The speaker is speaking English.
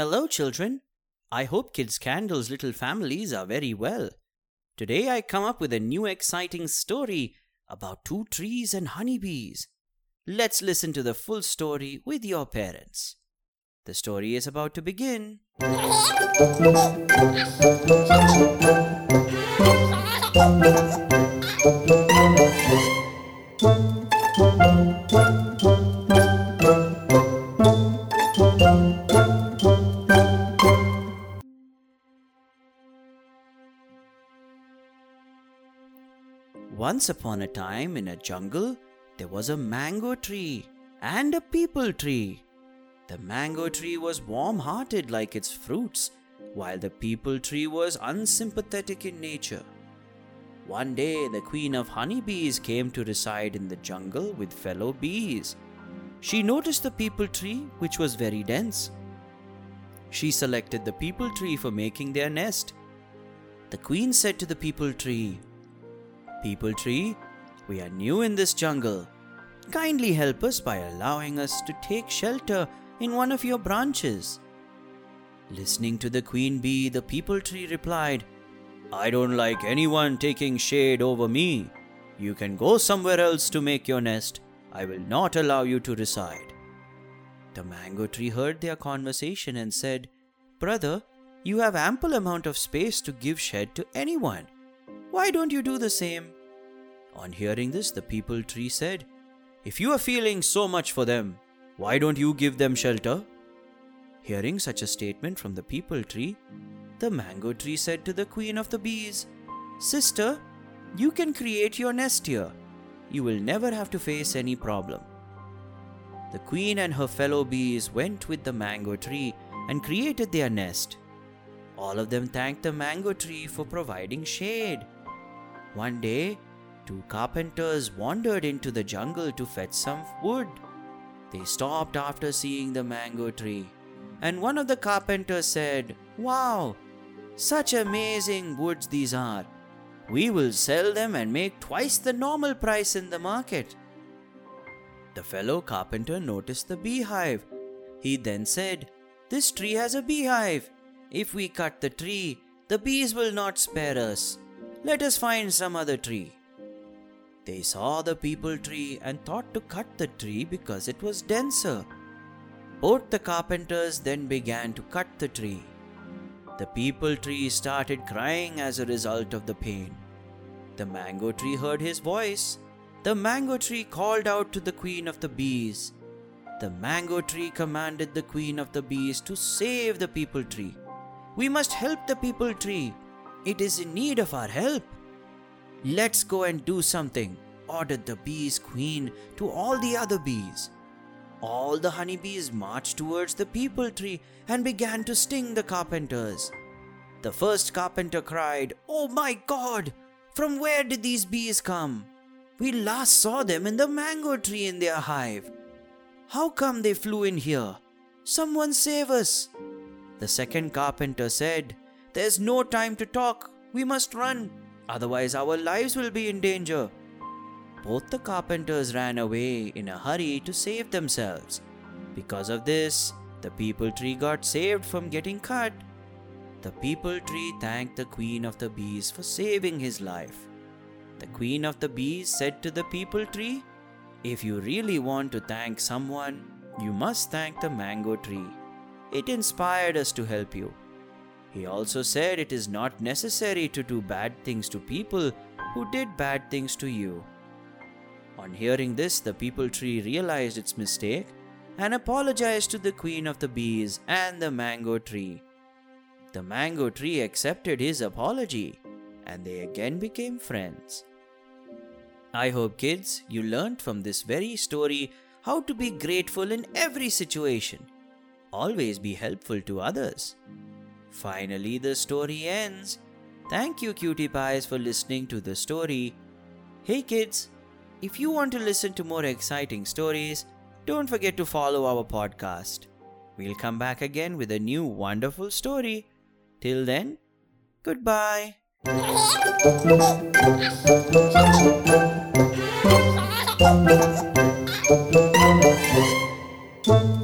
Hello, children. I hope Kids Candle's little families are very well. Today I come up with a new exciting story about two trees and honeybees. Let's listen to the full story with your parents. The story is about to begin. Once upon a time in a jungle, there was a mango tree and a peepal tree. The mango tree was warm hearted like its fruits, while the peepal tree was unsympathetic in nature. One day, the queen of honeybees came to reside in the jungle with fellow bees. She noticed the peepal tree, which was very dense. She selected the peepal tree for making their nest. The queen said to the peepal tree, Peepal tree, we are new in this jungle. Kindly help us by allowing us to take shelter in one of your branches. Listening to the queen bee, the peepal tree replied, I don't like anyone taking shade over me. You can go somewhere else to make your nest. I will not allow you to reside. The mango tree heard their conversation and said, Brother, you have ample amount of space to give shade to anyone. Why don't you do the same? On hearing this, the peepal tree said, If you are feeling so much for them, why don't you give them shelter? Hearing such a statement from the peepal tree, the mango tree said to the queen of the bees, Sister, you can create your nest here. You will never have to face any problem. The queen and her fellow bees went with the mango tree and created their nest. All of them thanked the mango tree for providing shade. One day, two carpenters wandered into the jungle to fetch some wood. They stopped after seeing the mango tree, and one of the carpenters said, Wow, such amazing woods these are. We will sell them and make twice the normal price in the market. The fellow carpenter noticed the beehive. He then said, This tree has a beehive. If we cut the tree, the bees will not spare us. Let us find some other tree. They saw the peepal tree and thought to cut the tree because it was denser. Both the carpenters then began to cut the tree. The peepal tree started crying as a result of the pain. The mango tree heard his voice. The mango tree called out to the queen of the bees. The mango tree commanded the queen of the bees to save the peepal tree. We must help the peepal tree. It is in need of our help. Let's go and do something, ordered the bees' queen to all the other bees. All the honeybees marched towards the peepal tree and began to sting the carpenters. The first carpenter cried, Oh my god! From where did these bees come? We last saw them in the mango tree in their hive. How come they flew in here? Someone save us! The second carpenter said, There's no time to talk. We must run, otherwise, our lives will be in danger. Both the carpenters ran away in a hurry to save themselves. Because of this, the peepal tree got saved from getting cut. The peepal tree thanked the queen of the bees for saving his life. The queen of the bees said to the peepal tree, If you really want to thank someone, you must thank the mango tree. It inspired us to help you. He also said it is not necessary to do bad things to people who did bad things to you. On hearing this, the peepal tree realized its mistake and apologized to the queen of the bees and the mango tree. The mango tree accepted his apology and they again became friends. I hope, kids, you learned from this very story how to be grateful in every situation. Always be helpful to others. Finally, the story ends. Thank you, cutie pies, for listening to the story. Hey, kids, if you want to listen to more exciting stories, don't forget to follow our podcast. We'll come back again with a new wonderful story. Till then, goodbye.